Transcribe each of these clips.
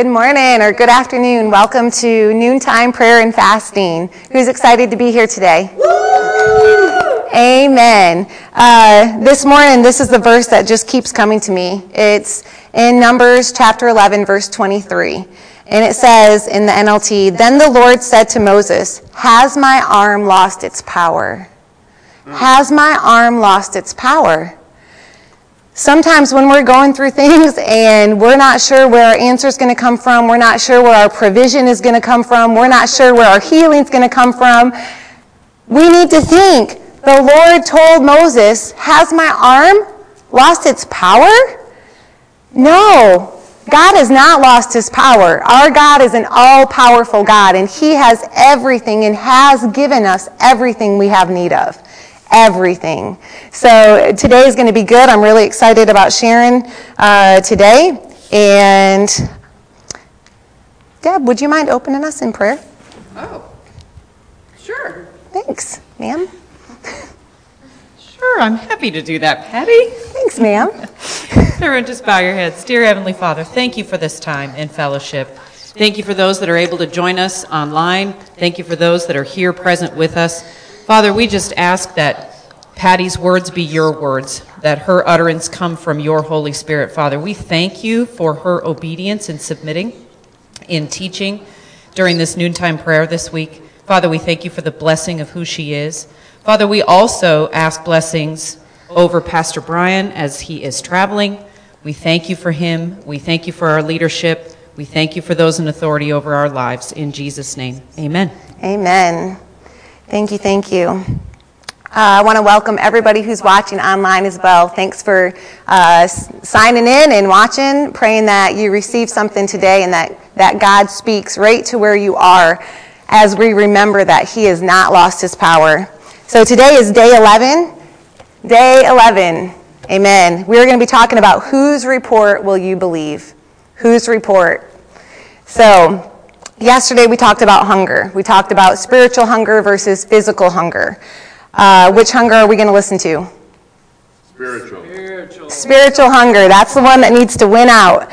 Good morning or good afternoon. Welcome to noontime prayer and fasting. Who's excited to be here today? Amen. Uh, this morning, this is the verse that just keeps coming to me. It's in Numbers chapter 11, verse 23. And it says in the NLT, Then the Lord said to Moses, Has my arm lost its power? Has my arm lost its power? Sometimes when we're going through things and we're not sure where our answer is going to come from, we're not sure where our provision is going to come from, we're not sure where our healing is going to come from, we need to think. The Lord told Moses, Has my arm lost its power? No. God has not lost his power. Our God is an all powerful God, and he has everything and has given us everything we have need of everything. So today is going to be good. I'm really excited about sharing uh, today. And Deb, would you mind opening us in prayer? Oh, sure. Thanks, ma'am. Sure, I'm happy to do that, Patty. Thanks, ma'am. Everyone, just bow your heads. Dear Heavenly Father, thank you for this time in fellowship. Thank you for those that are able to join us online. Thank you for those that are here present with us. Father, we just ask that Patty's words be your words, that her utterance come from your Holy Spirit, Father. We thank you for her obedience in submitting, in teaching during this noontime prayer this week. Father, we thank you for the blessing of who she is. Father, we also ask blessings over Pastor Brian as he is traveling. We thank you for him. We thank you for our leadership. We thank you for those in authority over our lives. In Jesus' name, amen. Amen. Thank you, thank you. Uh, I want to welcome everybody who's watching online as well. Thanks for uh, signing in and watching, praying that you receive something today and that, that God speaks right to where you are as we remember that He has not lost His power. So today is day 11. Day 11. Amen. We're going to be talking about whose report will you believe? Whose report? So, Yesterday we talked about hunger. We talked about spiritual hunger versus physical hunger. Uh, which hunger are we going to listen to? Spiritual. Spiritual. Spiritual hunger. That's the one that needs to win out.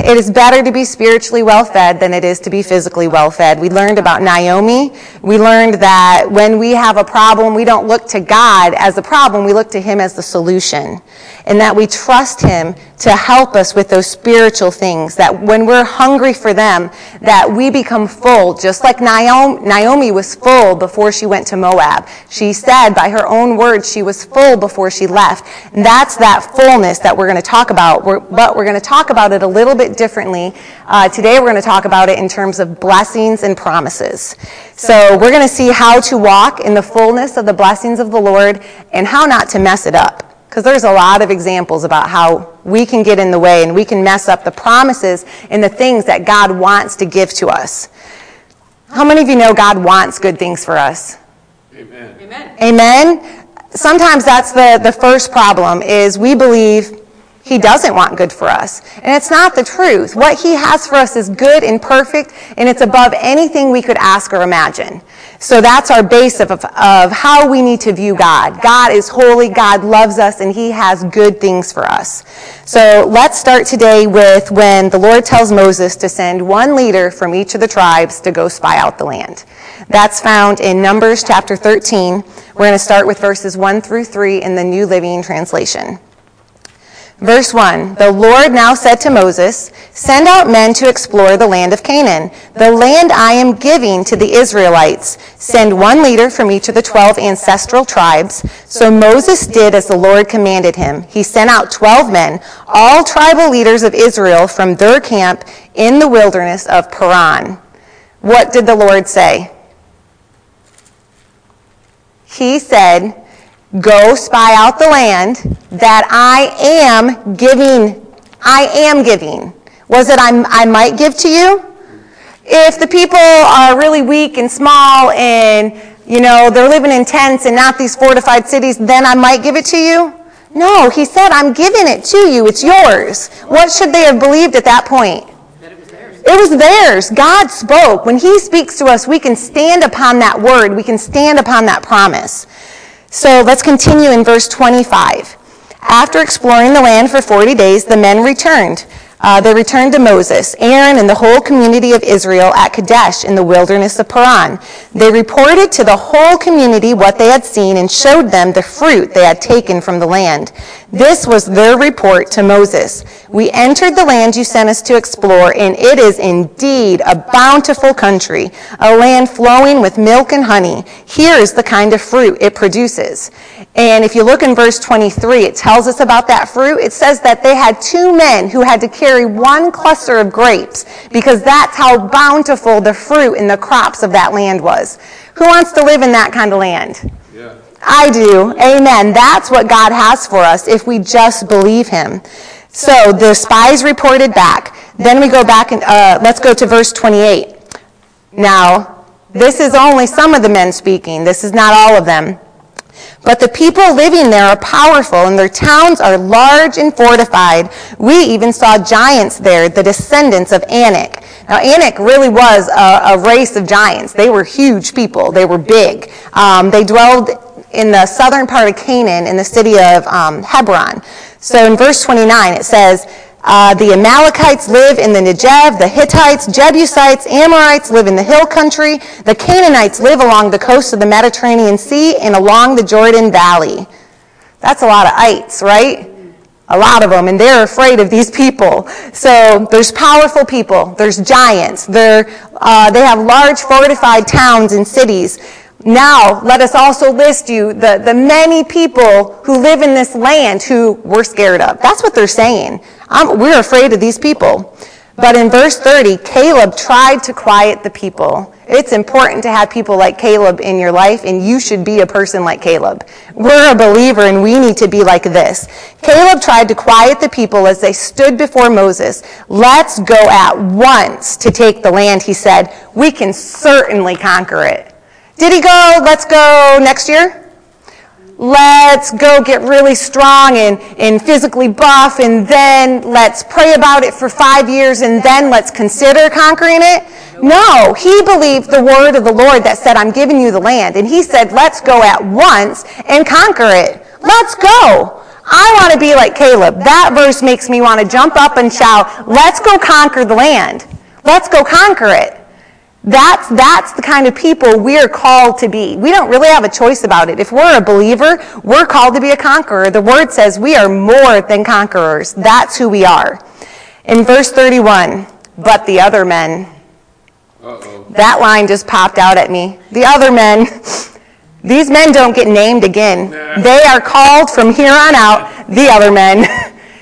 It is better to be spiritually well fed than it is to be physically well fed. We learned about Naomi. We learned that when we have a problem, we don't look to God as the problem, we look to Him as the solution. And that we trust Him to help us with those spiritual things. That when we're hungry for them, that we become full, just like Naomi was full before she went to Moab. She said by her own words she was full before she left. And that's that fullness that we're going to talk about. but we're going to talk about it a little bit differently. Uh, today we're going to talk about it in terms of blessings and promises. So we're going to see how to walk in the fullness of the blessings of the Lord and how not to mess it up. Because there's a lot of examples about how we can get in the way and we can mess up the promises and the things that God wants to give to us. How many of you know God wants good things for us? Amen. Amen. Amen. Sometimes that's the, the first problem is we believe he doesn't want good for us. And it's not the truth. What He has for us is good and perfect, and it's above anything we could ask or imagine. So that's our base of, of how we need to view God. God is holy, God loves us, and He has good things for us. So let's start today with when the Lord tells Moses to send one leader from each of the tribes to go spy out the land. That's found in Numbers chapter 13. We're going to start with verses 1 through 3 in the New Living Translation. Verse 1 The Lord now said to Moses, Send out men to explore the land of Canaan, the land I am giving to the Israelites. Send one leader from each of the twelve ancestral tribes. So Moses did as the Lord commanded him. He sent out twelve men, all tribal leaders of Israel from their camp in the wilderness of Paran. What did the Lord say? He said, Go spy out the land that I am giving. I am giving. Was it I, I might give to you? If the people are really weak and small and, you know, they're living in tents and not these fortified cities, then I might give it to you? No, he said, I'm giving it to you. It's yours. What should they have believed at that point? It was theirs. God spoke. When He speaks to us, we can stand upon that word. We can stand upon that promise. So let's continue in verse 25. After exploring the land for 40 days, the men returned. uh, they returned to Moses, Aaron, and the whole community of Israel at Kadesh in the wilderness of Paran. They reported to the whole community what they had seen and showed them the fruit they had taken from the land. This was their report to Moses. We entered the land you sent us to explore, and it is indeed a bountiful country, a land flowing with milk and honey. Here is the kind of fruit it produces. And if you look in verse 23, it tells us about that fruit. It says that they had two men who had to carry one cluster of grapes because that's how bountiful the fruit and the crops of that land was. Who wants to live in that kind of land? I do. Amen. That's what God has for us if we just believe Him. So the spies reported back. Then we go back and uh, let's go to verse 28. Now, this is only some of the men speaking. This is not all of them. But the people living there are powerful, and their towns are large and fortified. We even saw giants there, the descendants of Anak. Now, Anak really was a, a race of giants. They were huge people. They were big. Um, they dwelled in the southern part of Canaan in the city of um, Hebron. So in verse 29, it says, uh, the Amalekites live in the Negev, the Hittites, Jebusites, Amorites live in the hill country, the Canaanites live along the coast of the Mediterranean Sea and along the Jordan Valley. That's a lot of ites, right? A lot of them, and they're afraid of these people. So there's powerful people, there's giants, they're, uh, they have large fortified towns and cities. Now, let us also list you the, the many people who live in this land who we're scared of. That's what they're saying. I'm, we're afraid of these people. But in verse 30, Caleb tried to quiet the people. It's important to have people like Caleb in your life, and you should be a person like Caleb. We're a believer, and we need to be like this. Caleb tried to quiet the people as they stood before Moses. Let's go at once to take the land, he said. We can certainly conquer it. Did he go, let's go next year? let's go get really strong and, and physically buff, and then let's pray about it for five years, and then let's consider conquering it. No, he believed the word of the Lord that said, I'm giving you the land. And he said, let's go at once and conquer it. Let's go. I want to be like Caleb. That verse makes me want to jump up and shout, let's go conquer the land. Let's go conquer it. That's, that's the kind of people we're called to be. We don't really have a choice about it. If we're a believer, we're called to be a conqueror. The word says we are more than conquerors. That's who we are. In verse 31, but the other men. Uh-oh. That line just popped out at me. The other men. These men don't get named again. They are called from here on out the other men.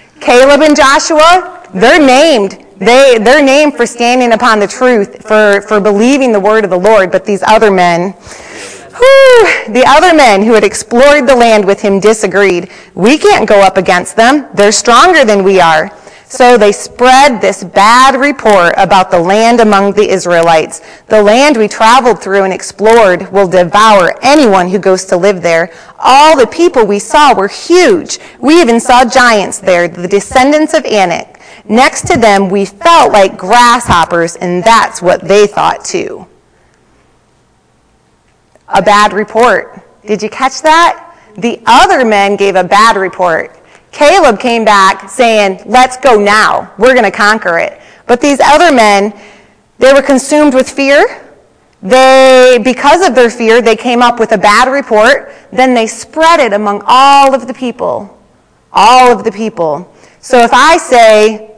Caleb and Joshua, they're named. They, they're named for standing upon the truth, for, for believing the word of the Lord, but these other men, whew, the other men who had explored the land with him disagreed. We can't go up against them. They're stronger than we are. So they spread this bad report about the land among the Israelites. The land we traveled through and explored will devour anyone who goes to live there. All the people we saw were huge. We even saw giants there, the descendants of Anak. Next to them, we felt like grasshoppers, and that's what they thought too. A bad report. Did you catch that? The other men gave a bad report. Caleb came back saying, Let's go now. We're going to conquer it. But these other men, they were consumed with fear. They, because of their fear, they came up with a bad report. Then they spread it among all of the people. All of the people. So if I say,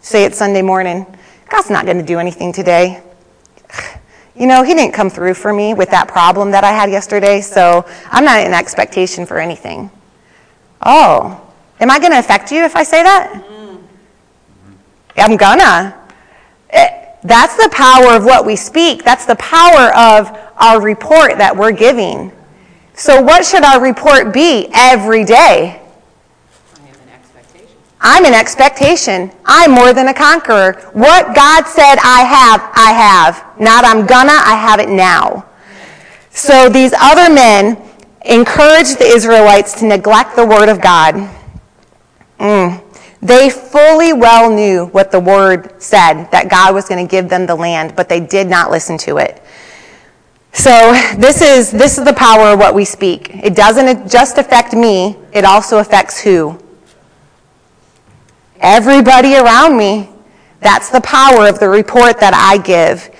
say it's Sunday morning. God's not going to do anything today. You know, He didn't come through for me with that problem that I had yesterday, so I'm not in expectation for anything. Oh, am I going to affect you if I say that? Mm-hmm. I'm gonna. It, that's the power of what we speak. That's the power of our report that we're giving. So, what should our report be every day? I'm in expectation. I'm more than a conqueror. What God said I have, I have. Not I'm gonna, I have it now. So these other men encouraged the Israelites to neglect the word of God. Mm. They fully well knew what the word said, that God was going to give them the land, but they did not listen to it. So this is, this is the power of what we speak. It doesn't just affect me, it also affects who? Everybody around me. That's the power of the report that I give.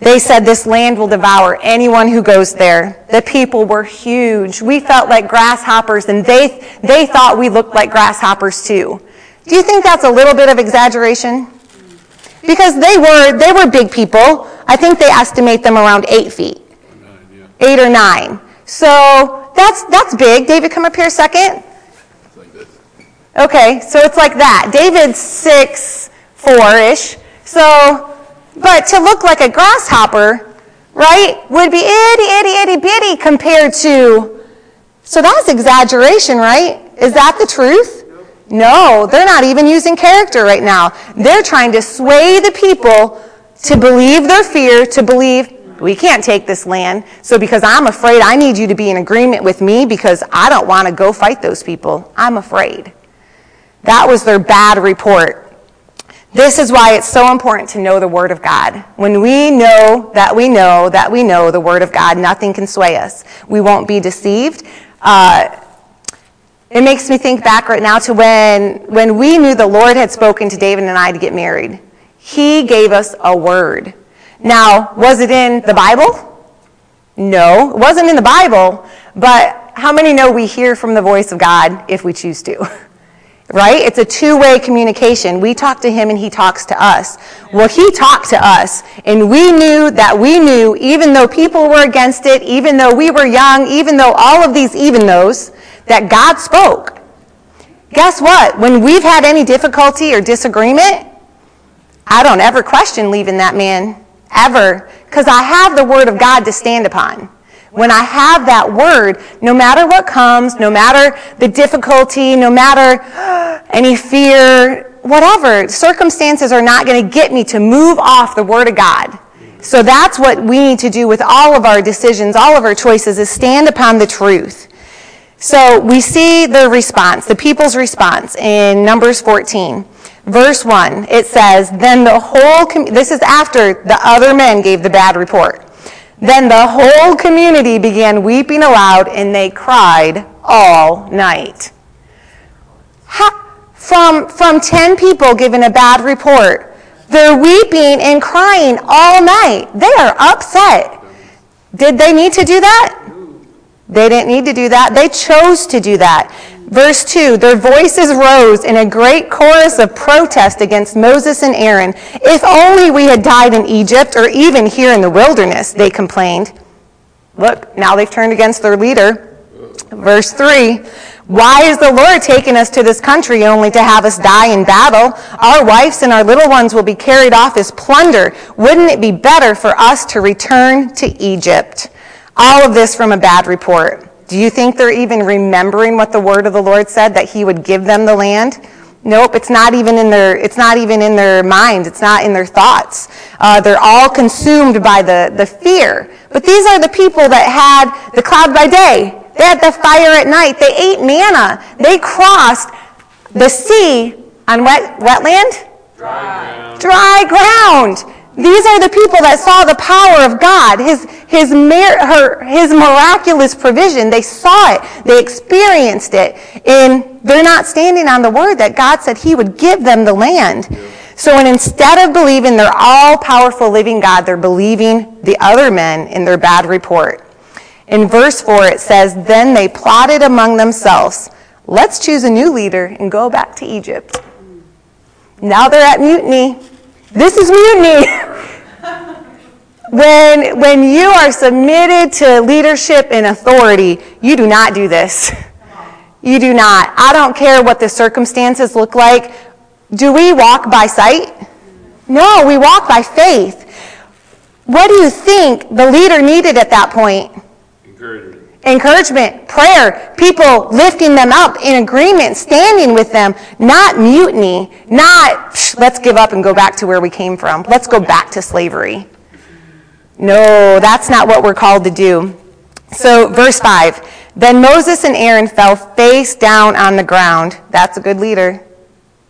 They said this land will devour anyone who goes there. The people were huge. We felt like grasshoppers, and they, they thought we looked like grasshoppers too. Do you think that's a little bit of exaggeration? Because they were, they were big people. I think they estimate them around eight feet. Eight or nine. So that's, that's big. David, come up here a second. Okay, so it's like that. David's six, four-ish. So, but to look like a grasshopper, right, would be itty, itty, itty bitty compared to, so that's exaggeration, right? Is that the truth? No, they're not even using character right now. They're trying to sway the people to believe their fear, to believe we can't take this land. So because I'm afraid, I need you to be in agreement with me because I don't want to go fight those people. I'm afraid. That was their bad report. This is why it's so important to know the Word of God. When we know that we know that we know the Word of God, nothing can sway us. We won't be deceived. Uh, it makes me think back right now to when, when we knew the Lord had spoken to David and I to get married. He gave us a word. Now, was it in the Bible? No, it wasn't in the Bible, but how many know we hear from the voice of God if we choose to? right? It's a two way communication. We talk to him and he talks to us. Well, he talked to us, and we knew that we knew, even though people were against it, even though we were young, even though all of these even those, that God spoke. Guess what? When we've had any difficulty or disagreement, I don't ever question leaving that man, ever, because I have the Word of God to stand upon. When I have that Word, no matter what comes, no matter the difficulty, no matter any fear, whatever, circumstances are not going to get me to move off the Word of God. So that's what we need to do with all of our decisions, all of our choices, is stand upon the truth. So we see the response, the people's response in Numbers 14. Verse 1, it says, Then the whole, com- this is after the other men gave the bad report. Then the whole community began weeping aloud and they cried all night. from, from 10 people giving a bad report, they're weeping and crying all night. They are upset. Did they need to do that? They didn't need to do that. They chose to do that. Verse 2 Their voices rose in a great chorus of protest against Moses and Aaron. If only we had died in Egypt or even here in the wilderness, they complained. Look, now they've turned against their leader. Verse 3 Why is the Lord taking us to this country only to have us die in battle? Our wives and our little ones will be carried off as plunder. Wouldn't it be better for us to return to Egypt? All of this from a bad report. Do you think they're even remembering what the word of the Lord said that he would give them the land? Nope, it's not even in their it's not even in their mind. It's not in their thoughts. Uh, they're all consumed by the, the fear. But these are the people that had the cloud by day. They had the fire at night. They ate manna. They crossed the sea on wet wetland? Dry ground. Dry ground. These are the people that saw the power of God, his, his, her, his miraculous provision. They saw it, they experienced it, and they're not standing on the word that God said he would give them the land. So and instead of believing their all powerful living God, they're believing the other men in their bad report. In verse 4, it says, Then they plotted among themselves, let's choose a new leader and go back to Egypt. Now they're at mutiny. This is mutiny. when, when you are submitted to leadership and authority, you do not do this. You do not. I don't care what the circumstances look like. Do we walk by sight? No, we walk by faith. What do you think the leader needed at that point? Encouragement. Encouragement, prayer, people lifting them up in agreement, standing with them, not mutiny, not let's give up and go back to where we came from. Let's go back to slavery. No, that's not what we're called to do. So, verse 5 Then Moses and Aaron fell face down on the ground. That's a good leader.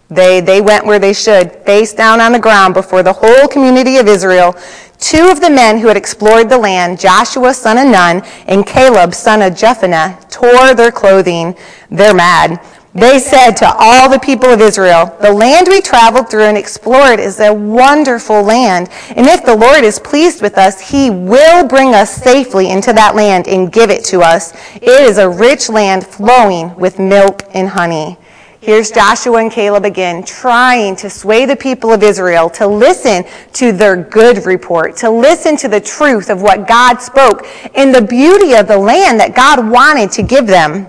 They, they went where they should, face down on the ground before the whole community of Israel. Two of the men who had explored the land, Joshua son of Nun and Caleb son of Jephunneh, tore their clothing. They're mad. They said to all the people of Israel, The land we traveled through and explored is a wonderful land. And if the Lord is pleased with us, he will bring us safely into that land and give it to us. It is a rich land flowing with milk and honey. Here's Joshua and Caleb again, trying to sway the people of Israel to listen to their good report, to listen to the truth of what God spoke and the beauty of the land that God wanted to give them.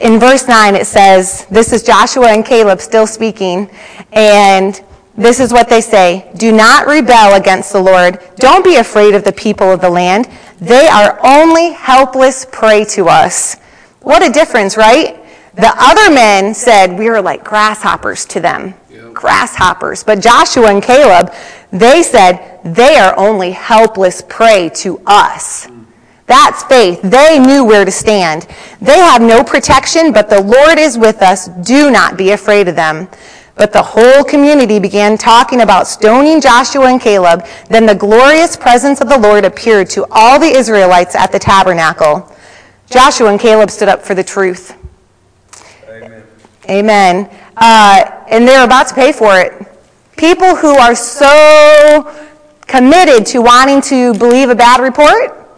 In verse 9, it says, This is Joshua and Caleb still speaking, and this is what they say Do not rebel against the Lord. Don't be afraid of the people of the land. They are only helpless prey to us. What a difference, right? The other men said we are like grasshoppers to them. Yep. Grasshoppers. But Joshua and Caleb, they said they are only helpless prey to us. Hmm. That's faith. They knew where to stand. They have no protection, but the Lord is with us. Do not be afraid of them. But the whole community began talking about stoning Joshua and Caleb. Then the glorious presence of the Lord appeared to all the Israelites at the tabernacle. Joshua and Caleb stood up for the truth. Amen. Uh, and they're about to pay for it. People who are so committed to wanting to believe a bad report,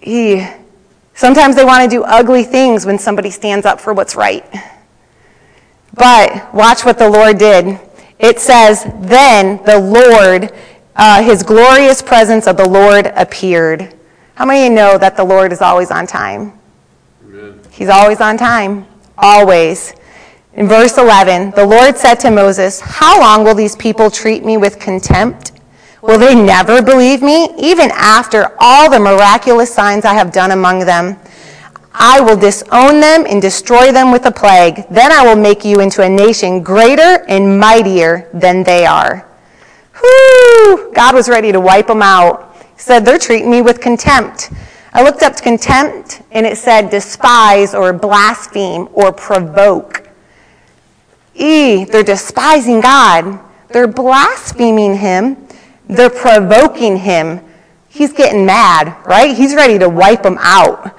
he, sometimes they want to do ugly things when somebody stands up for what's right. But watch what the Lord did. It says, Then the Lord, uh, his glorious presence of the Lord appeared. How many of you know that the Lord is always on time? Amen. He's always on time always. In verse 11, the Lord said to Moses, How long will these people treat me with contempt? Will they never believe me, even after all the miraculous signs I have done among them? I will disown them and destroy them with a plague. Then I will make you into a nation greater and mightier than they are. Whoo! God was ready to wipe them out. He said, They're treating me with contempt. I looked up to contempt and it said despise or blaspheme or provoke. E, they're despising God. They're blaspheming him. They're provoking him. He's getting mad, right? He's ready to wipe them out.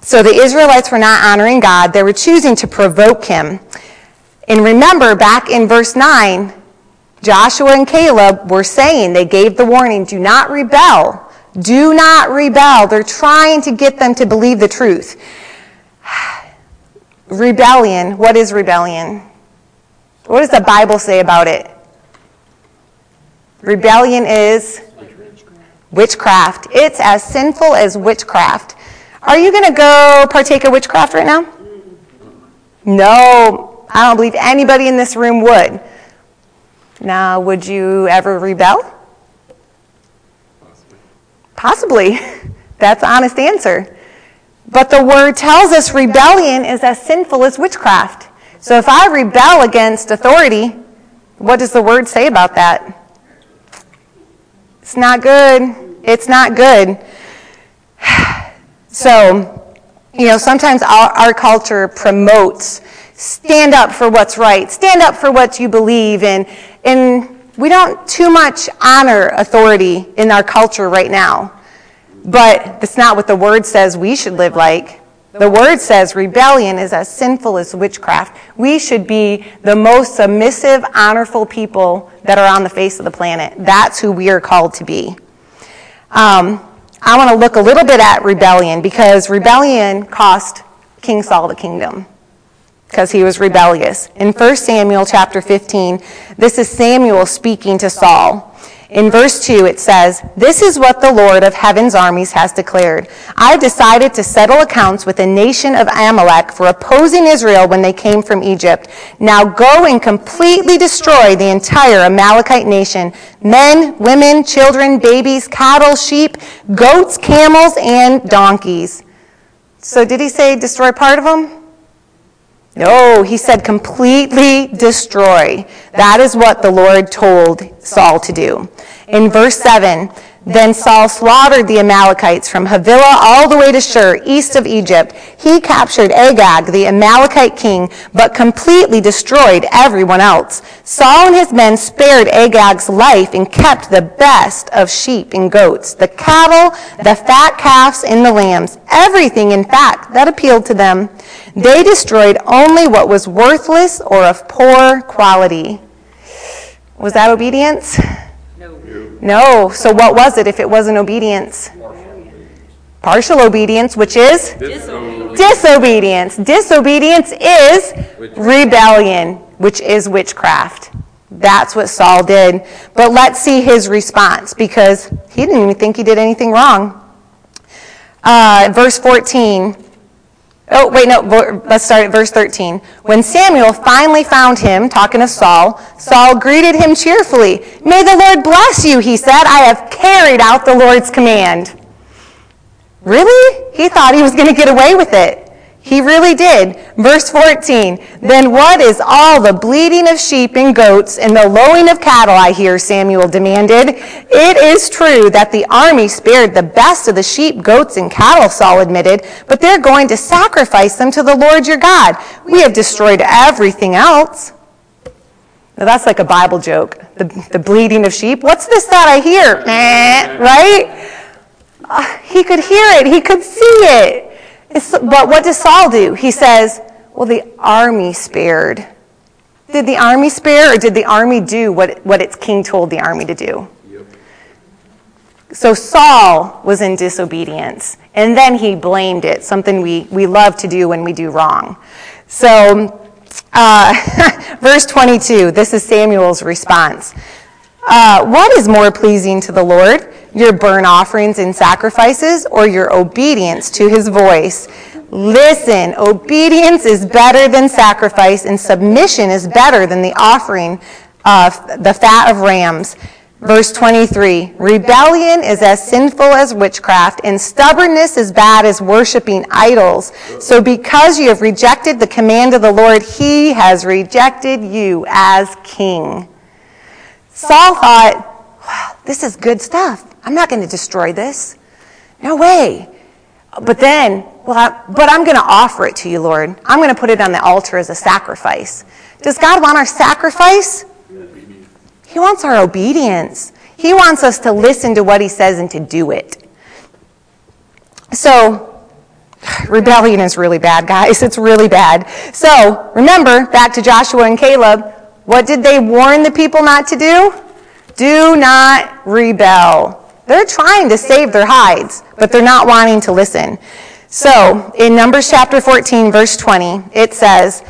So the Israelites were not honoring God. They were choosing to provoke him. And remember, back in verse 9, Joshua and Caleb were saying, they gave the warning, do not rebel. Do not rebel. They're trying to get them to believe the truth. Rebellion. What is rebellion? What does the Bible say about it? Rebellion is witchcraft. It's as sinful as witchcraft. Are you going to go partake of witchcraft right now? No, I don't believe anybody in this room would. Now, would you ever rebel? Possibly. That's honest answer. But the word tells us rebellion is as sinful as witchcraft. So if I rebel against authority, what does the word say about that? It's not good. It's not good. So, you know, sometimes our, our culture promotes stand up for what's right, stand up for what you believe, in. and we don't too much honor authority in our culture right now. But that's not what the word says we should live like. The word says rebellion is as sinful as witchcraft. We should be the most submissive, honorful people that are on the face of the planet. That's who we are called to be. Um, I want to look a little bit at rebellion because rebellion cost King Saul the kingdom because he was rebellious. In 1 Samuel chapter 15, this is Samuel speaking to Saul. In verse 2, it says, This is what the Lord of heaven's armies has declared. I decided to settle accounts with the nation of Amalek for opposing Israel when they came from Egypt. Now go and completely destroy the entire Amalekite nation men, women, children, babies, cattle, sheep, goats, camels, and donkeys. So did he say destroy part of them? No, he said completely destroy. That is what the Lord told Saul to do. In verse 7, Then Saul slaughtered the Amalekites from Havilah all the way to Shur, east of Egypt. He captured Agag, the Amalekite king, but completely destroyed everyone else. Saul and his men spared Agag's life and kept the best of sheep and goats, the cattle, the fat calves, and the lambs, everything, in fact, that appealed to them. They destroyed only what was worthless or of poor quality. Was that obedience? No. So what was it if it wasn't obedience? Partial obedience, which is? Disobedience. Disobedience. Disobedience is rebellion, which is witchcraft. That's what Saul did. But let's see his response because he didn't even think he did anything wrong. Uh, verse 14. Oh, wait, no, let's start at verse 13. When Samuel finally found him, talking to Saul, Saul greeted him cheerfully. May the Lord bless you, he said. I have carried out the Lord's command. Really? He thought he was going to get away with it. He really did. Verse 14. Then what is all the bleating of sheep and goats and the lowing of cattle I hear? Samuel demanded. It is true that the army spared the best of the sheep, goats, and cattle, Saul admitted, but they're going to sacrifice them to the Lord your God. We have destroyed everything else. Now that's like a Bible joke. The, the bleating of sheep. What's this that I hear? right? Uh, he could hear it. He could see it. It's, but what does Saul do? He says, well, the army spared. Did the army spare or did the army do what, what its king told the army to do? Yep. So Saul was in disobedience, and then he blamed it, something we, we love to do when we do wrong. So, uh, verse 22, this is Samuel's response. Uh, what is more pleasing to the Lord, your burnt offerings and sacrifices, or your obedience to his voice? Listen, obedience is better than sacrifice, and submission is better than the offering of the fat of rams. Verse 23 Rebellion is as sinful as witchcraft, and stubbornness is bad as worshiping idols. So, because you have rejected the command of the Lord, he has rejected you as king. Saul thought, this is good stuff. I'm not going to destroy this. No way. But then, well, I, but I'm going to offer it to you, Lord. I'm going to put it on the altar as a sacrifice. Does God want our sacrifice? He wants our obedience. He wants us to listen to what he says and to do it. So, rebellion is really bad, guys. It's really bad. So, remember, back to Joshua and Caleb, what did they warn the people not to do? Do not rebel. They're trying to save their hides, but they're not wanting to listen. So, in Numbers chapter 14, verse 20, it says,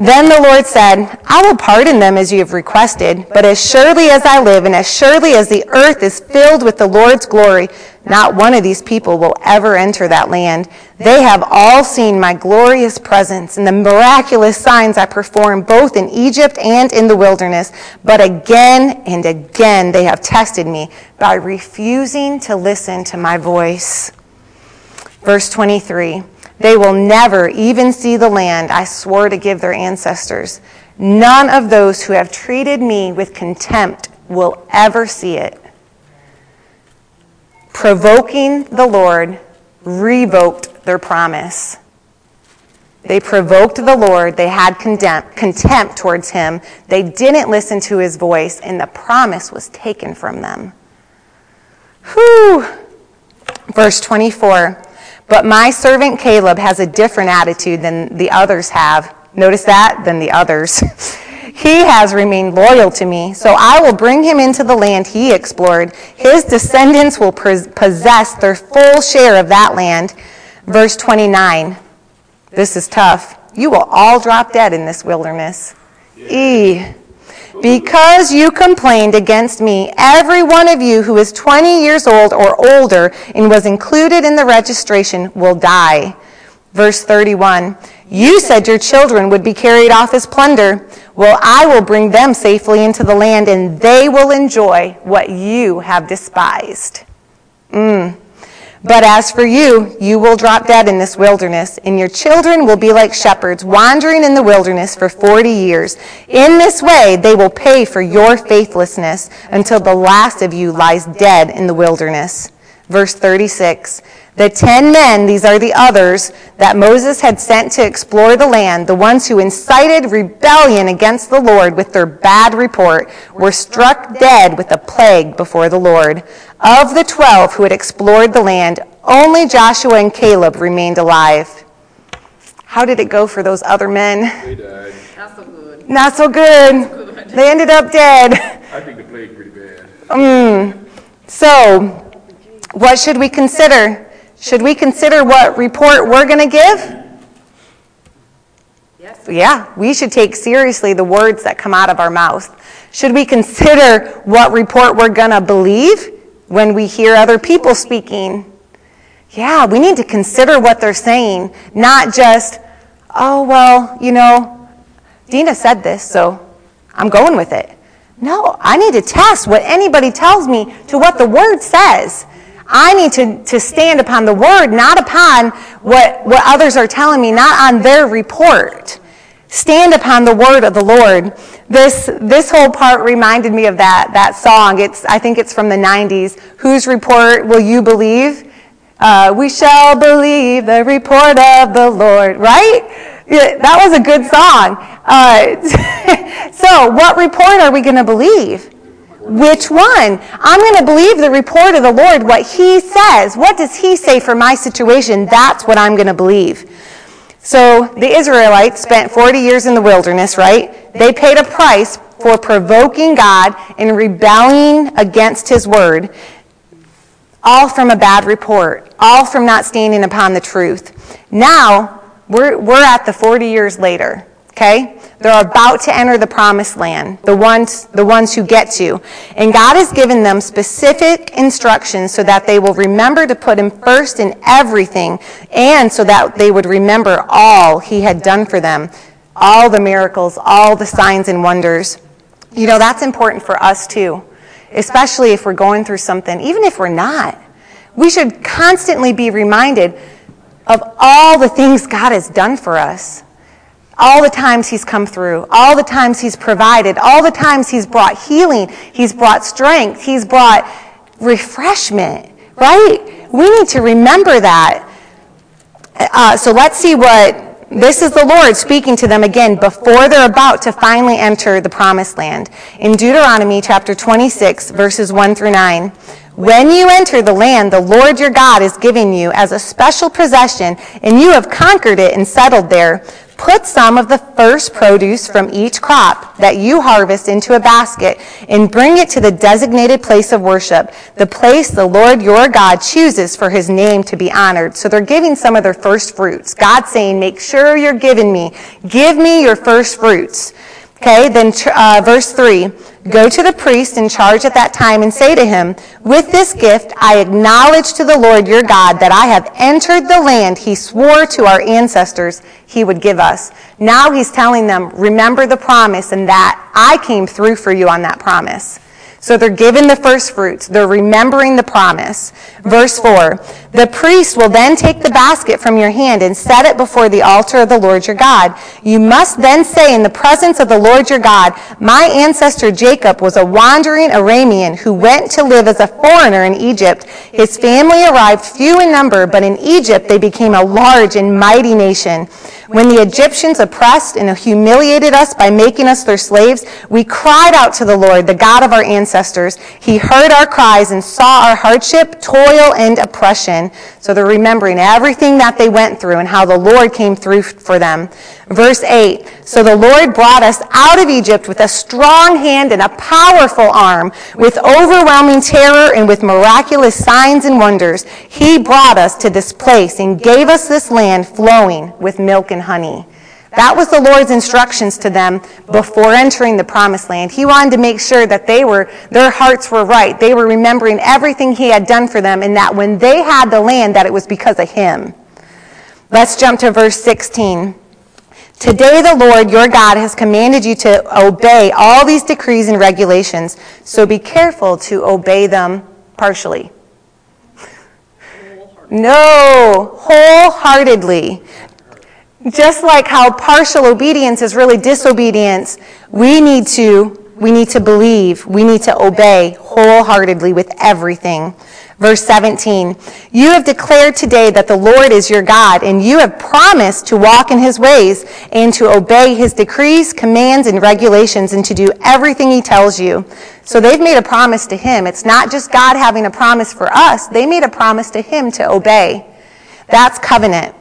Then the Lord said, I will pardon them as you have requested, but as surely as I live, and as surely as the earth is filled with the Lord's glory, not one of these people will ever enter that land. They have all seen my glorious presence and the miraculous signs I perform both in Egypt and in the wilderness. But again and again they have tested me by refusing to listen to my voice. Verse 23 They will never even see the land I swore to give their ancestors. None of those who have treated me with contempt will ever see it provoking the Lord, revoked their promise. They provoked the Lord. They had contempt, contempt towards him. They didn't listen to his voice, and the promise was taken from them. Whew. Verse 24. But my servant Caleb has a different attitude than the others have. Notice that? Than the others. He has remained loyal to me, so I will bring him into the land he explored. His descendants will possess their full share of that land. Verse 29. This is tough. You will all drop dead in this wilderness. E. Because you complained against me, every one of you who is 20 years old or older and was included in the registration will die. Verse 31. You said your children would be carried off as plunder. Well, I will bring them safely into the land, and they will enjoy what you have despised. Mm. But as for you, you will drop dead in this wilderness, and your children will be like shepherds wandering in the wilderness for 40 years. In this way, they will pay for your faithlessness until the last of you lies dead in the wilderness. Verse 36 The ten men, these are the others, that Moses had sent to explore the land, the ones who incited rebellion against the Lord with their bad report, were struck dead with a plague before the Lord. Of the twelve who had explored the land, only Joshua and Caleb remained alive. How did it go for those other men? They died. Not so good. Not so good. They ended up dead. I think the plague pretty bad. Mm. So, what should we consider? Should we consider what report we're going to give? Yes. Yeah, we should take seriously the words that come out of our mouth. Should we consider what report we're going to believe when we hear other people speaking? Yeah, we need to consider what they're saying, not just, oh, well, you know, Dina said this, so I'm going with it. No, I need to test what anybody tells me to what the word says. I need to, to stand upon the word, not upon what, what others are telling me, not on their report. Stand upon the word of the Lord. This, this whole part reminded me of that, that song. It's, I think it's from the 90s. Whose report will you believe? Uh, we shall believe the report of the Lord, right? Yeah, that was a good song. Uh, so, what report are we going to believe? Which one? I'm going to believe the report of the Lord, what He says. What does He say for my situation? That's what I'm going to believe. So, the Israelites spent 40 years in the wilderness, right? They paid a price for provoking God and rebelling against His word all from a bad report, all from not standing upon the truth. Now, we're, we're at the 40 years later, okay? They're about to enter the promised land, the ones, the ones who get to. And God has given them specific instructions so that they will remember to put Him first in everything and so that they would remember all He had done for them, all the miracles, all the signs and wonders. You know, that's important for us too especially if we're going through something, even if we're not. We should constantly be reminded of all the things God has done for us. All the times He's come through, all the times He's provided, all the times He's brought healing, He's brought strength, He's brought refreshment, right? We need to remember that. Uh, so let's see what this is the Lord speaking to them again before they're about to finally enter the promised land. In Deuteronomy chapter 26, verses 1 through 9. When you enter the land the Lord your God is giving you as a special possession, and you have conquered it and settled there, Put some of the first produce from each crop that you harvest into a basket and bring it to the designated place of worship, the place the Lord your God chooses for his name to be honored. So they're giving some of their first fruits. God's saying, make sure you're giving me. Give me your first fruits. Okay, then uh, verse 3 Go to the priest in charge at that time and say to him, With this gift I acknowledge to the Lord your God that I have entered the land he swore to our ancestors he would give us. Now he's telling them, Remember the promise and that I came through for you on that promise. So they're given the first fruits. They're remembering the promise. Verse 4 The priest will then take the basket from your hand and set it before the altar of the Lord your God. You must then say in the presence of the Lord your God, My ancestor Jacob was a wandering Aramean who went to live as a foreigner in Egypt. His family arrived few in number, but in Egypt they became a large and mighty nation. When the Egyptians oppressed and humiliated us by making us their slaves, we cried out to the Lord, the God of our ancestors. He heard our cries and saw our hardship, toil, and oppression. So they're remembering everything that they went through and how the Lord came through for them. Verse 8 So the Lord brought us out of Egypt with a strong hand and a powerful arm, with overwhelming terror and with miraculous signs and wonders. He brought us to this place and gave us this land flowing with milk and honey. That was the Lord's instructions to them before entering the promised land. He wanted to make sure that they were, their hearts were right. They were remembering everything He had done for them and that when they had the land, that it was because of Him. Let's jump to verse 16. Today the Lord your God has commanded you to obey all these decrees and regulations, so be careful to obey them partially. No, wholeheartedly. Just like how partial obedience is really disobedience, we need to we need to believe, we need to obey wholeheartedly with everything. Verse 17, you have declared today that the Lord is your God, and you have promised to walk in his ways and to obey his decrees, commands, and regulations, and to do everything he tells you. So they've made a promise to him. It's not just God having a promise for us, they made a promise to him to obey. That's covenant.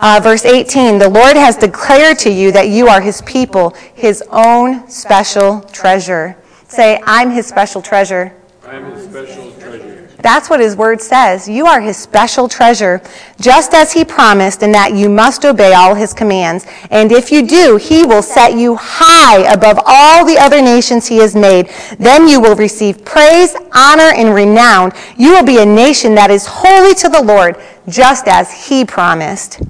Uh, verse 18 The Lord has declared to you that you are his people, his own special treasure. Say, I'm his special treasure. I'm his special treasure. That's what his word says. You are his special treasure, just as he promised, in that you must obey all his commands. And if you do, he will set you high above all the other nations he has made. Then you will receive praise, honor, and renown. You will be a nation that is holy to the Lord, just as he promised.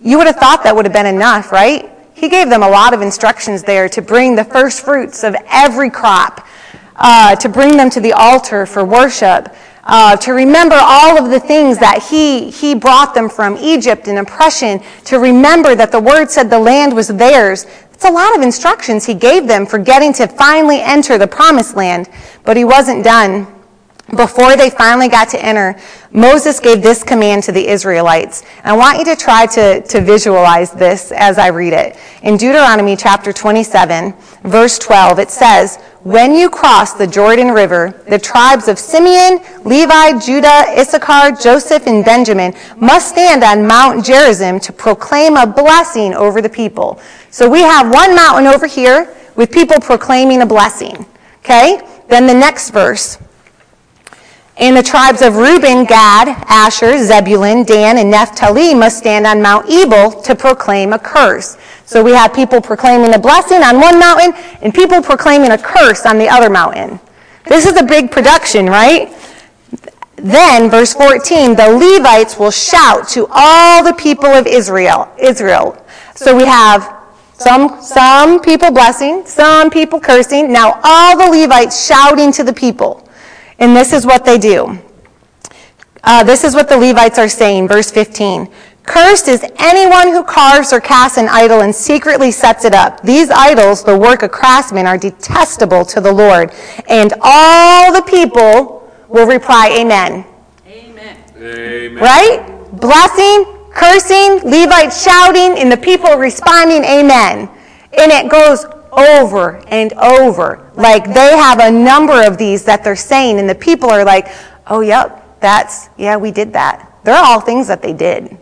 You would have thought that would have been enough, right? He gave them a lot of instructions there to bring the first fruits of every crop, uh, to bring them to the altar for worship, uh, to remember all of the things that he, he brought them from Egypt and oppression, to remember that the word said the land was theirs. It's a lot of instructions he gave them for getting to finally enter the promised land, but he wasn't done. Before they finally got to enter, Moses gave this command to the Israelites. I want you to try to, to visualize this as I read it. In Deuteronomy chapter 27, verse 12, it says, When you cross the Jordan River, the tribes of Simeon, Levi, Judah, Issachar, Joseph, and Benjamin must stand on Mount Gerizim to proclaim a blessing over the people. So we have one mountain over here with people proclaiming a blessing. Okay? Then the next verse. And the tribes of Reuben, Gad, Asher, Zebulun, Dan, and Naphtali must stand on Mount Ebal to proclaim a curse. So we have people proclaiming a blessing on one mountain and people proclaiming a curse on the other mountain. This is a big production, right? Then, verse 14, the Levites will shout to all the people of Israel. Israel. So we have some, some people blessing, some people cursing. Now all the Levites shouting to the people. And this is what they do. Uh, this is what the Levites are saying, verse 15. Cursed is anyone who carves or casts an idol and secretly sets it up. These idols, the work of craftsmen, are detestable to the Lord. And all the people will reply, Amen. Amen. Amen. Right? Blessing, cursing, Levites shouting, and the people responding, Amen. And it goes over and over. Like they have a number of these that they're saying, and the people are like, oh, yep, that's, yeah, we did that. They're all things that they did.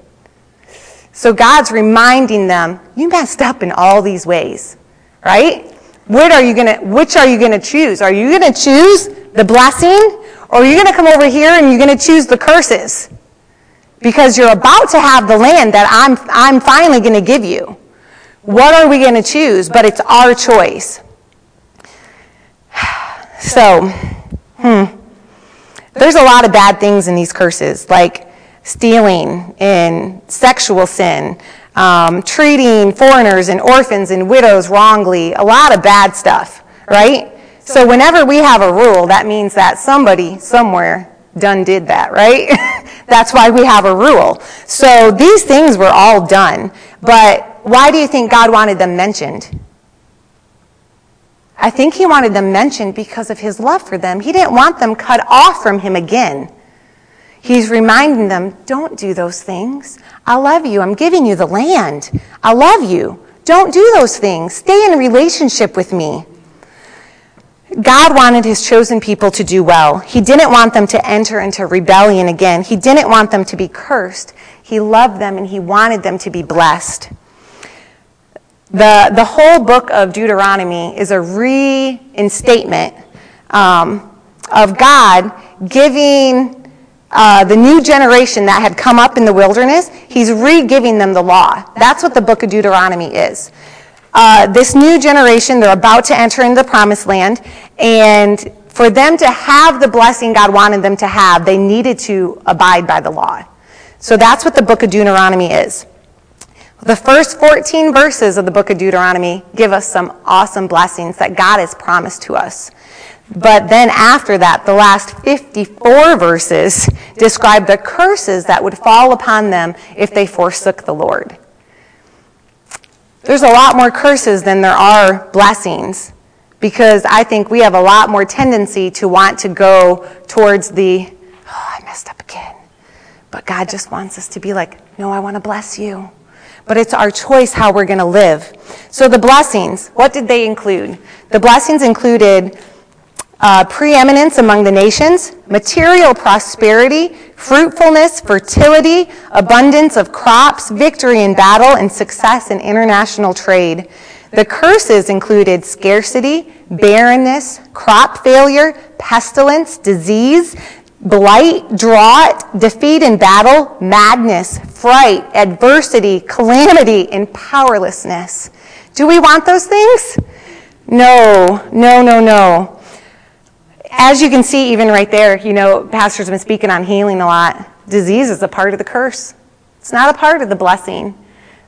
So God's reminding them, you messed up in all these ways, right? What are you gonna, which are you going to choose? Are you going to choose the blessing, or are you going to come over here and you're going to choose the curses? Because you're about to have the land that I'm, I'm finally going to give you. What are we going to choose? But it's our choice. So, hmm. There's a lot of bad things in these curses, like stealing and sexual sin, um, treating foreigners and orphans and widows wrongly, a lot of bad stuff, right? So whenever we have a rule, that means that somebody somewhere done did that, right? That's why we have a rule. So these things were all done. But why do you think God wanted them mentioned? I think he wanted them mentioned because of his love for them. He didn't want them cut off from him again. He's reminding them, don't do those things. I love you. I'm giving you the land. I love you. Don't do those things. Stay in relationship with me. God wanted his chosen people to do well. He didn't want them to enter into rebellion again. He didn't want them to be cursed. He loved them and he wanted them to be blessed. The, the whole book of Deuteronomy is a reinstatement um, of God giving uh, the new generation that had come up in the wilderness, he's re-giving them the law. That's what the book of Deuteronomy is. Uh, this new generation, they're about to enter into the promised land, and for them to have the blessing God wanted them to have, they needed to abide by the law. So that's what the book of Deuteronomy is. The first 14 verses of the book of Deuteronomy give us some awesome blessings that God has promised to us. But then after that, the last 54 verses describe the curses that would fall upon them if they forsook the Lord. There's a lot more curses than there are blessings because I think we have a lot more tendency to want to go towards the, oh, I messed up again. But God just wants us to be like, no, I want to bless you. But it's our choice how we're going to live. So the blessings, what did they include? The blessings included uh, preeminence among the nations, material prosperity, fruitfulness, fertility, abundance of crops, victory in battle, and success in international trade. The curses included scarcity, barrenness, crop failure, pestilence, disease, blight, drought, defeat in battle, madness, fright, adversity, calamity, and powerlessness. Do we want those things? No, no, no, no. As you can see, even right there, you know, pastors have been speaking on healing a lot. Disease is a part of the curse, it's not a part of the blessing.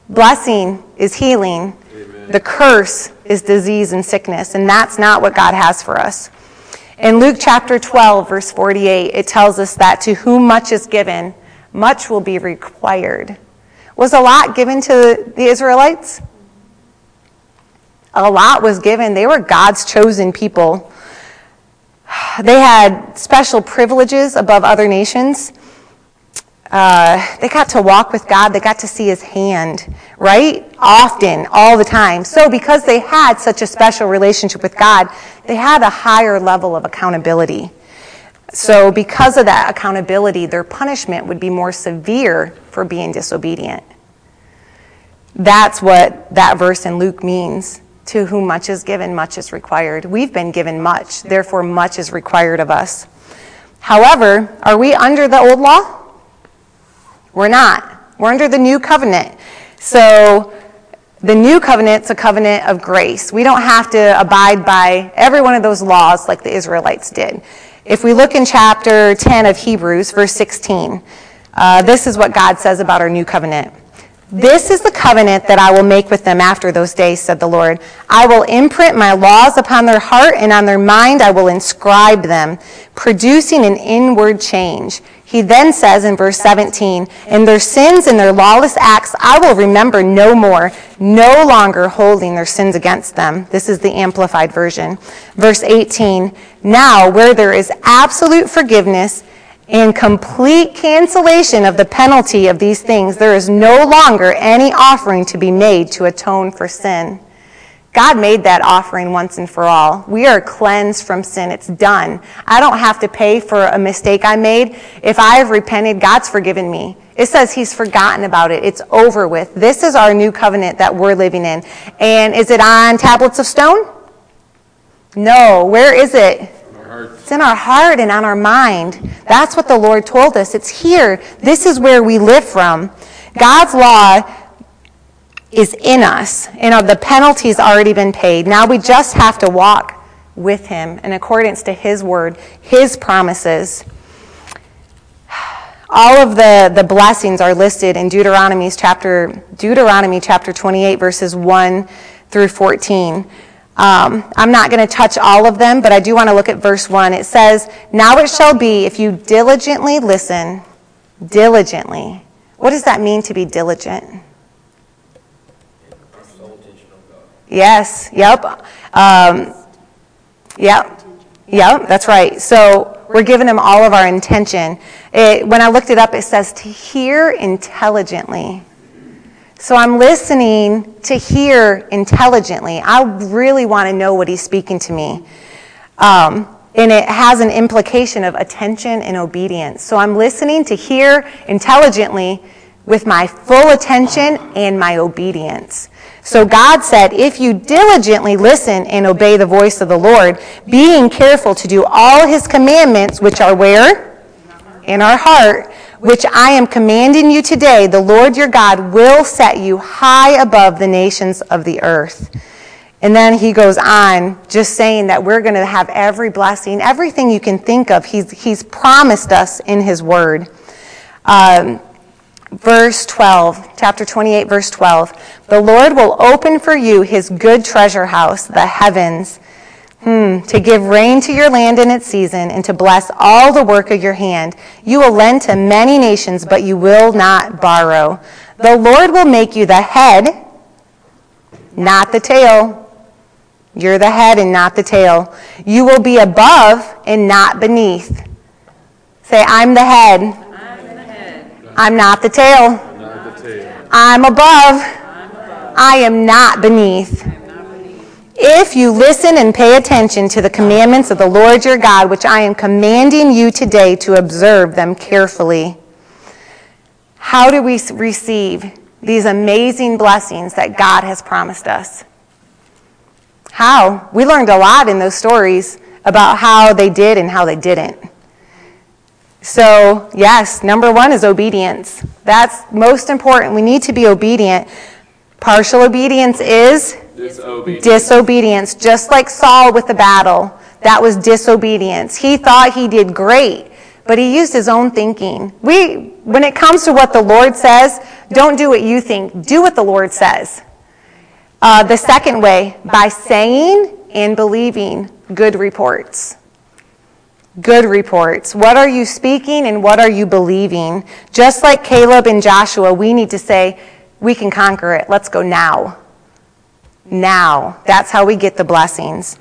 Blessing is healing, Amen. the curse is disease and sickness, and that's not what God has for us. In Luke chapter 12, verse 48, it tells us that to whom much is given, much will be required. Was a lot given to the Israelites? A lot was given. They were God's chosen people. They had special privileges above other nations. Uh, they got to walk with God. They got to see his hand, right? Often, all the time. So, because they had such a special relationship with God, they had a higher level of accountability. So, because of that accountability, their punishment would be more severe for being disobedient. That's what that verse in Luke means. To whom much is given, much is required. We've been given much, therefore, much is required of us. However, are we under the old law? We're not. We're under the new covenant. So the new covenant's a covenant of grace. We don't have to abide by every one of those laws like the Israelites did. If we look in chapter 10 of Hebrews, verse 16, uh, this is what God says about our new covenant. This is the covenant that I will make with them after those days, said the Lord. I will imprint my laws upon their heart, and on their mind I will inscribe them, producing an inward change. He then says in verse 17, And their sins and their lawless acts I will remember no more, no longer holding their sins against them. This is the Amplified Version. Verse 18, Now where there is absolute forgiveness, in complete cancellation of the penalty of these things, there is no longer any offering to be made to atone for sin. God made that offering once and for all. We are cleansed from sin. It's done. I don't have to pay for a mistake I made. If I have repented, God's forgiven me. It says He's forgotten about it. It's over with. This is our new covenant that we're living in. And is it on tablets of stone? No. Where is it? It's in our heart and on our mind. That's what the Lord told us. It's here. This is where we live from. God's law is in us, and the penalty's already been paid. Now we just have to walk with Him in accordance to His word, His promises. All of the, the blessings are listed in Deuteronomy's chapter, Deuteronomy chapter 28, verses 1 through 14. Um, I'm not going to touch all of them, but I do want to look at verse 1. It says, Now it shall be if you diligently listen, diligently. What does that mean to be diligent? Yes, yep. Um, yep, yep, that's right. So we're giving him all of our intention. It, when I looked it up, it says to hear intelligently. So I'm listening to hear intelligently. I really want to know what he's speaking to me. Um, and it has an implication of attention and obedience. So I'm listening to hear intelligently with my full attention and my obedience. So God said, if you diligently listen and obey the voice of the Lord, being careful to do all his commandments, which are where? In our heart which I am commanding you today, the Lord your God will set you high above the nations of the earth. And then he goes on, just saying that we're going to have every blessing, everything you can think of. He's, he's promised us in his word. Um, verse 12, chapter 28, verse 12. The Lord will open for you his good treasure house, the heavens Hmm, to give rain to your land in its season, and to bless all the work of your hand. You will lend to many nations, but you will not borrow. The Lord will make you the head, not the tail. You're the head and not the tail. You will be above and not beneath. Say, I'm the head. I'm. Not the tail. I'm above. I am not beneath. If you listen and pay attention to the commandments of the Lord your God, which I am commanding you today to observe them carefully, how do we receive these amazing blessings that God has promised us? How? We learned a lot in those stories about how they did and how they didn't. So, yes, number one is obedience. That's most important. We need to be obedient. Partial obedience is Disobedience. disobedience, just like Saul with the battle. That was disobedience. He thought he did great, but he used his own thinking. We, when it comes to what the Lord says, don't do what you think. Do what the Lord says. Uh, the second way, by saying and believing good reports. Good reports. What are you speaking and what are you believing? Just like Caleb and Joshua, we need to say, we can conquer it. Let's go now now. That's how we get the blessings.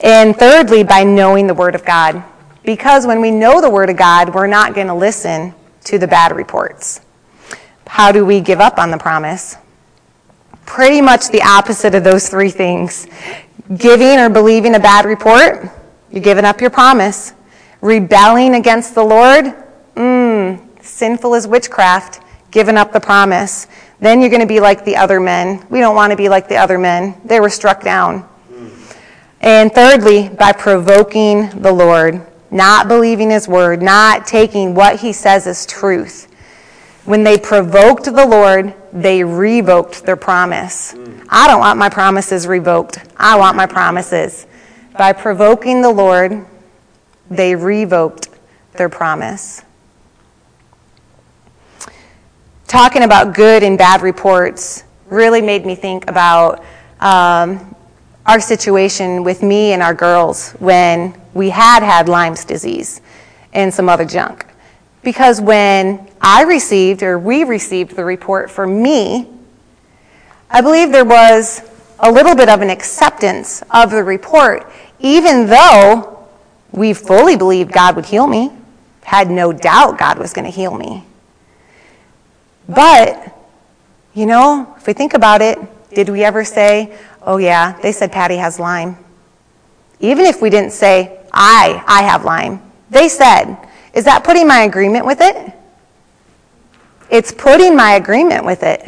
And thirdly, by knowing the Word of God. Because when we know the Word of God, we're not going to listen to the bad reports. How do we give up on the promise? Pretty much the opposite of those three things. Giving or believing a bad report, you're giving up your promise. Rebelling against the Lord, mmm, sinful as witchcraft, giving up the promise. Then you're going to be like the other men. We don't want to be like the other men. They were struck down. And thirdly, by provoking the Lord, not believing his word, not taking what he says as truth. When they provoked the Lord, they revoked their promise. I don't want my promises revoked. I want my promises. By provoking the Lord, they revoked their promise talking about good and bad reports really made me think about um, our situation with me and our girls when we had had Lyme's disease and some other junk. Because when I received, or we received the report for me, I believe there was a little bit of an acceptance of the report, even though we fully believed God would heal me, had no doubt God was going to heal me. But, you know, if we think about it, did we ever say, oh yeah, they said Patty has Lyme? Even if we didn't say, I, I have Lyme, they said, is that putting my agreement with it? It's putting my agreement with it.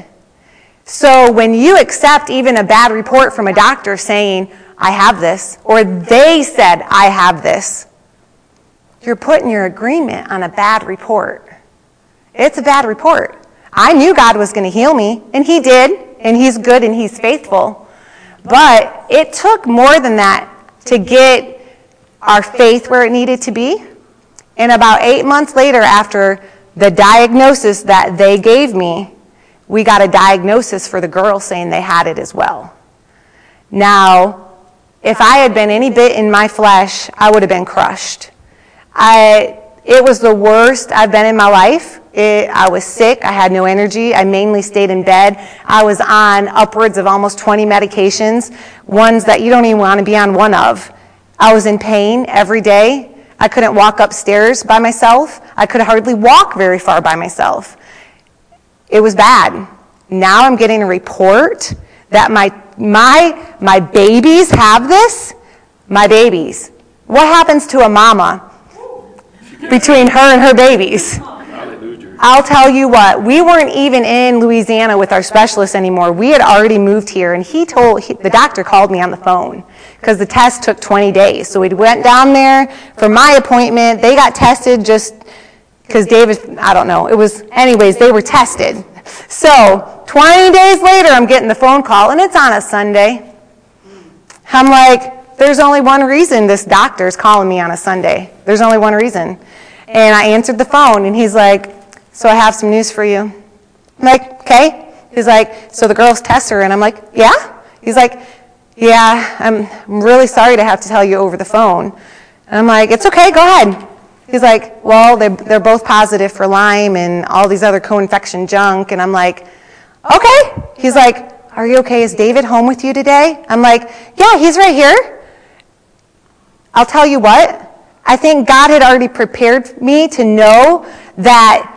So when you accept even a bad report from a doctor saying, I have this, or they said, I have this, you're putting your agreement on a bad report. It's a bad report. I knew God was going to heal me, and He did, and He's good and He's faithful. But it took more than that to get our faith where it needed to be. And about eight months later, after the diagnosis that they gave me, we got a diagnosis for the girl saying they had it as well. Now, if I had been any bit in my flesh, I would have been crushed. I, it was the worst I've been in my life. It, I was sick. I had no energy. I mainly stayed in bed. I was on upwards of almost 20 medications, ones that you don't even want to be on one of. I was in pain every day. I couldn't walk upstairs by myself. I could hardly walk very far by myself. It was bad. Now I'm getting a report that my, my, my babies have this. My babies. What happens to a mama between her and her babies? I'll tell you what, we weren't even in Louisiana with our specialist anymore. We had already moved here, and he told, he, the doctor called me on the phone because the test took 20 days. So we went down there for my appointment. They got tested just because David, I don't know, it was, anyways, they were tested. So 20 days later, I'm getting the phone call, and it's on a Sunday. I'm like, there's only one reason this doctor's calling me on a Sunday. There's only one reason. And I answered the phone, and he's like, so I have some news for you. I'm like, okay. He's like, so the girls test her, and I'm like, yeah. He's like, Yeah, I'm really sorry to have to tell you over the phone. And I'm like, It's okay, go ahead. He's like, Well, they're, they're both positive for Lyme and all these other co infection junk. And I'm like, Okay. He's like, Are you okay? Is David home with you today? I'm like, Yeah, he's right here. I'll tell you what, I think God had already prepared me to know that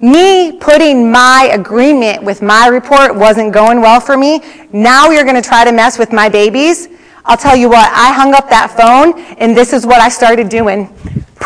me putting my agreement with my report wasn't going well for me. Now you're going to try to mess with my babies. I'll tell you what, I hung up that phone and this is what I started doing.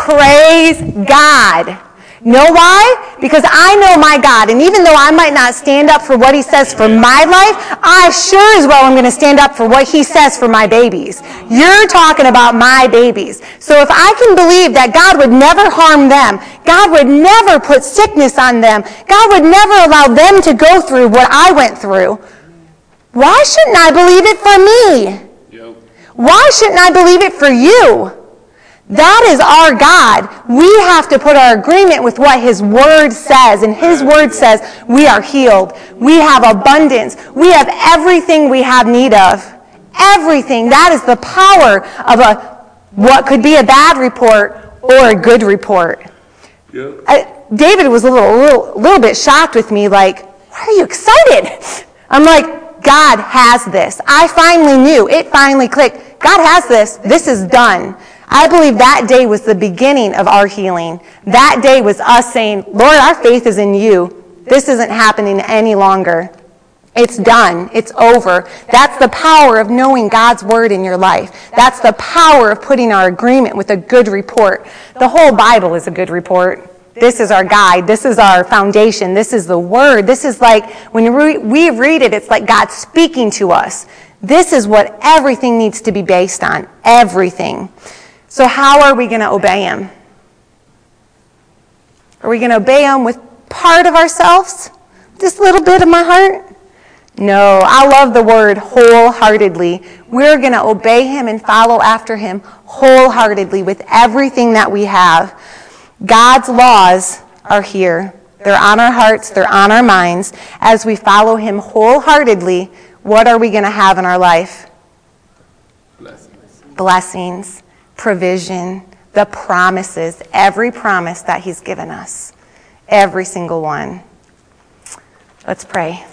Praise God. Know why? Because I know my God, and even though I might not stand up for what He says for my life, I sure as well am going to stand up for what He says for my babies. You're talking about my babies. So if I can believe that God would never harm them, God would never put sickness on them, God would never allow them to go through what I went through, why shouldn't I believe it for me? Why shouldn't I believe it for you? That is our God. We have to put our agreement with what His Word says. And His Word says we are healed. We have abundance. We have everything we have need of. Everything. That is the power of a, what could be a bad report or a good report. Yep. I, David was a little, little, little bit shocked with me, like, why are you excited? I'm like, God has this. I finally knew. It finally clicked. God has this. This is done. I believe that day was the beginning of our healing. That day was us saying, Lord, our faith is in you. This isn't happening any longer. It's done. It's over. That's the power of knowing God's word in your life. That's the power of putting our agreement with a good report. The whole Bible is a good report. This is our guide. This is our foundation. This is the word. This is like when we read it, it's like God speaking to us. This is what everything needs to be based on. Everything. So, how are we going to obey Him? Are we going to obey Him with part of ourselves? Just a little bit of my heart? No, I love the word wholeheartedly. We're going to obey Him and follow after Him wholeheartedly with everything that we have. God's laws are here. They're on our hearts, they're on our minds. As we follow Him wholeheartedly, what are we going to have in our life? Blessings. Blessings provision, the promises, every promise that He's given us. Every single one. Let's pray.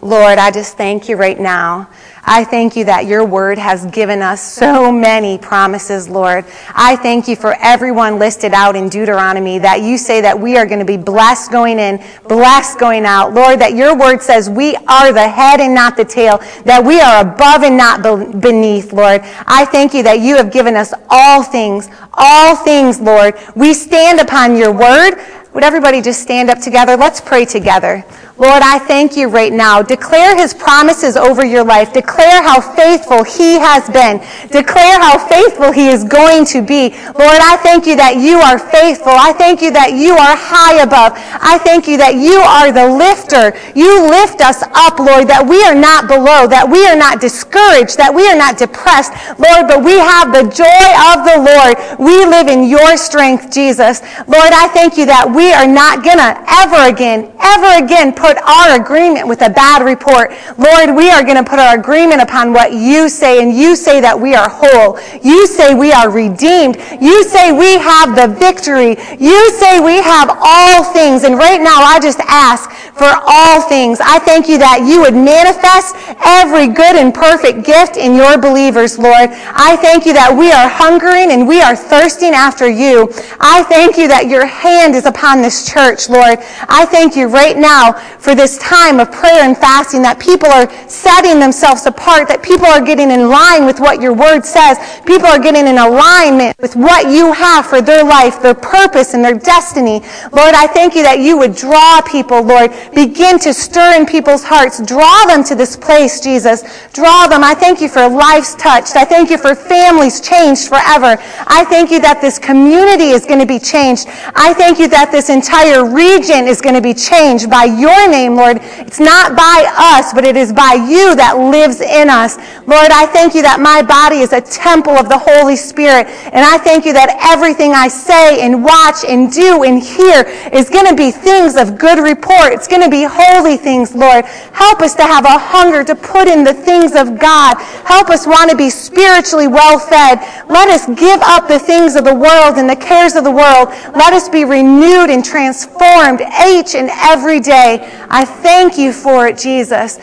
Lord, I just thank you right now I thank you that your word has given us so many promises, Lord. I thank you for everyone listed out in Deuteronomy that you say that we are going to be blessed going in, blessed going out. Lord, that your word says we are the head and not the tail, that we are above and not beneath, Lord. I thank you that you have given us all things, all things, Lord. We stand upon your word. Would everybody just stand up together? Let's pray together. Lord, I thank you right now. Declare his promises over your life. Declare how faithful he has been. Declare how faithful he is going to be. Lord, I thank you that you are faithful. I thank you that you are high above. I thank you that you are the lifter. You lift us up, Lord, that we are not below, that we are not discouraged, that we are not depressed, Lord, but we have the joy of the Lord. We live in your strength, Jesus. Lord, I thank you that we are not to ever again, ever again put put our agreement with a bad report. Lord, we are going to put our agreement upon what you say, and you say that we are whole. You say we are redeemed. You say we have the victory. You say we have all things. And right now, I just ask for all things. I thank you that you would manifest every good and perfect gift in your believers, Lord. I thank you that we are hungering and we are thirsting after you. I thank you that your hand is upon this church, Lord. I thank you right now for this time of prayer and fasting, that people are setting themselves apart, that people are getting in line with what your word says. People are getting in alignment with what you have for their life, their purpose, and their destiny. Lord, I thank you that you would draw people, Lord. Begin to stir in people's hearts. Draw them to this place, Jesus. Draw them. I thank you for lives touched. I thank you for families changed forever. I thank you that this community is going to be changed. I thank you that this entire region is going to be changed by your name, Lord. It's not by us, but it is by you that lives in us. Lord, I thank you that my body is a temple of the Holy Spirit. And I thank you that everything I say and watch and do and hear is going to be things of good report. It's going to be holy things, Lord. Help us to have a hunger to put in the things of God. Help us want to be spiritually well fed. Let us give up the things of the world and the cares of the world. Let us be renewed and transformed each and every day. I thank you for it, Jesus.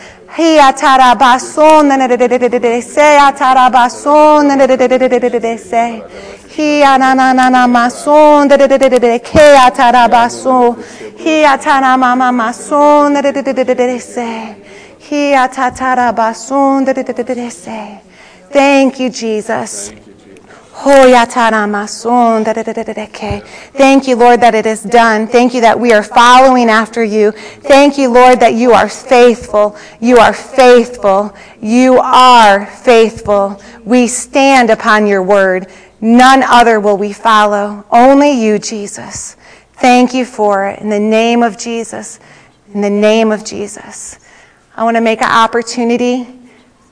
Thank you, Jesus. Thank you, Lord, that it is done. Thank you that we are following after you. Thank you, Lord, that you are faithful. You are faithful. You are faithful. We stand upon your word. None other will we follow. Only you, Jesus. Thank you for it. In the name of Jesus. In the name of Jesus. I want to make an opportunity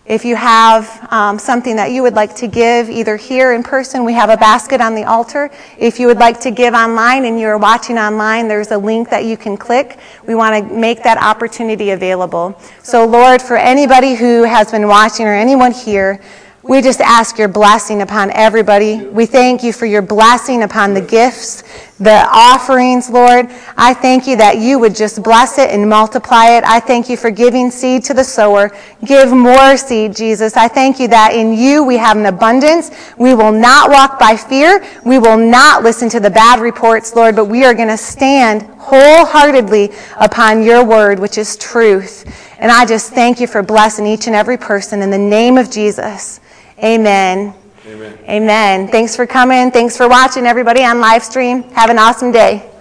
if you have um, something that you would like to give, either here in person, we have a basket on the altar. If you would like to give online and you're watching online, there's a link that you can click. We want to make that opportunity available. So, Lord, for anybody who has been watching or anyone here, we just ask your blessing upon everybody. We thank you for your blessing upon the gifts, the offerings, Lord. I thank you that you would just bless it and multiply it. I thank you for giving seed to the sower. Give more seed, Jesus. I thank you that in you we have an abundance. We will not walk by fear. We will not listen to the bad reports, Lord, but we are going to stand wholeheartedly upon your word, which is truth. And I just thank you for blessing each and every person in the name of Jesus. Amen. Amen. Amen. Thanks for coming. Thanks for watching, everybody on live stream. Have an awesome day.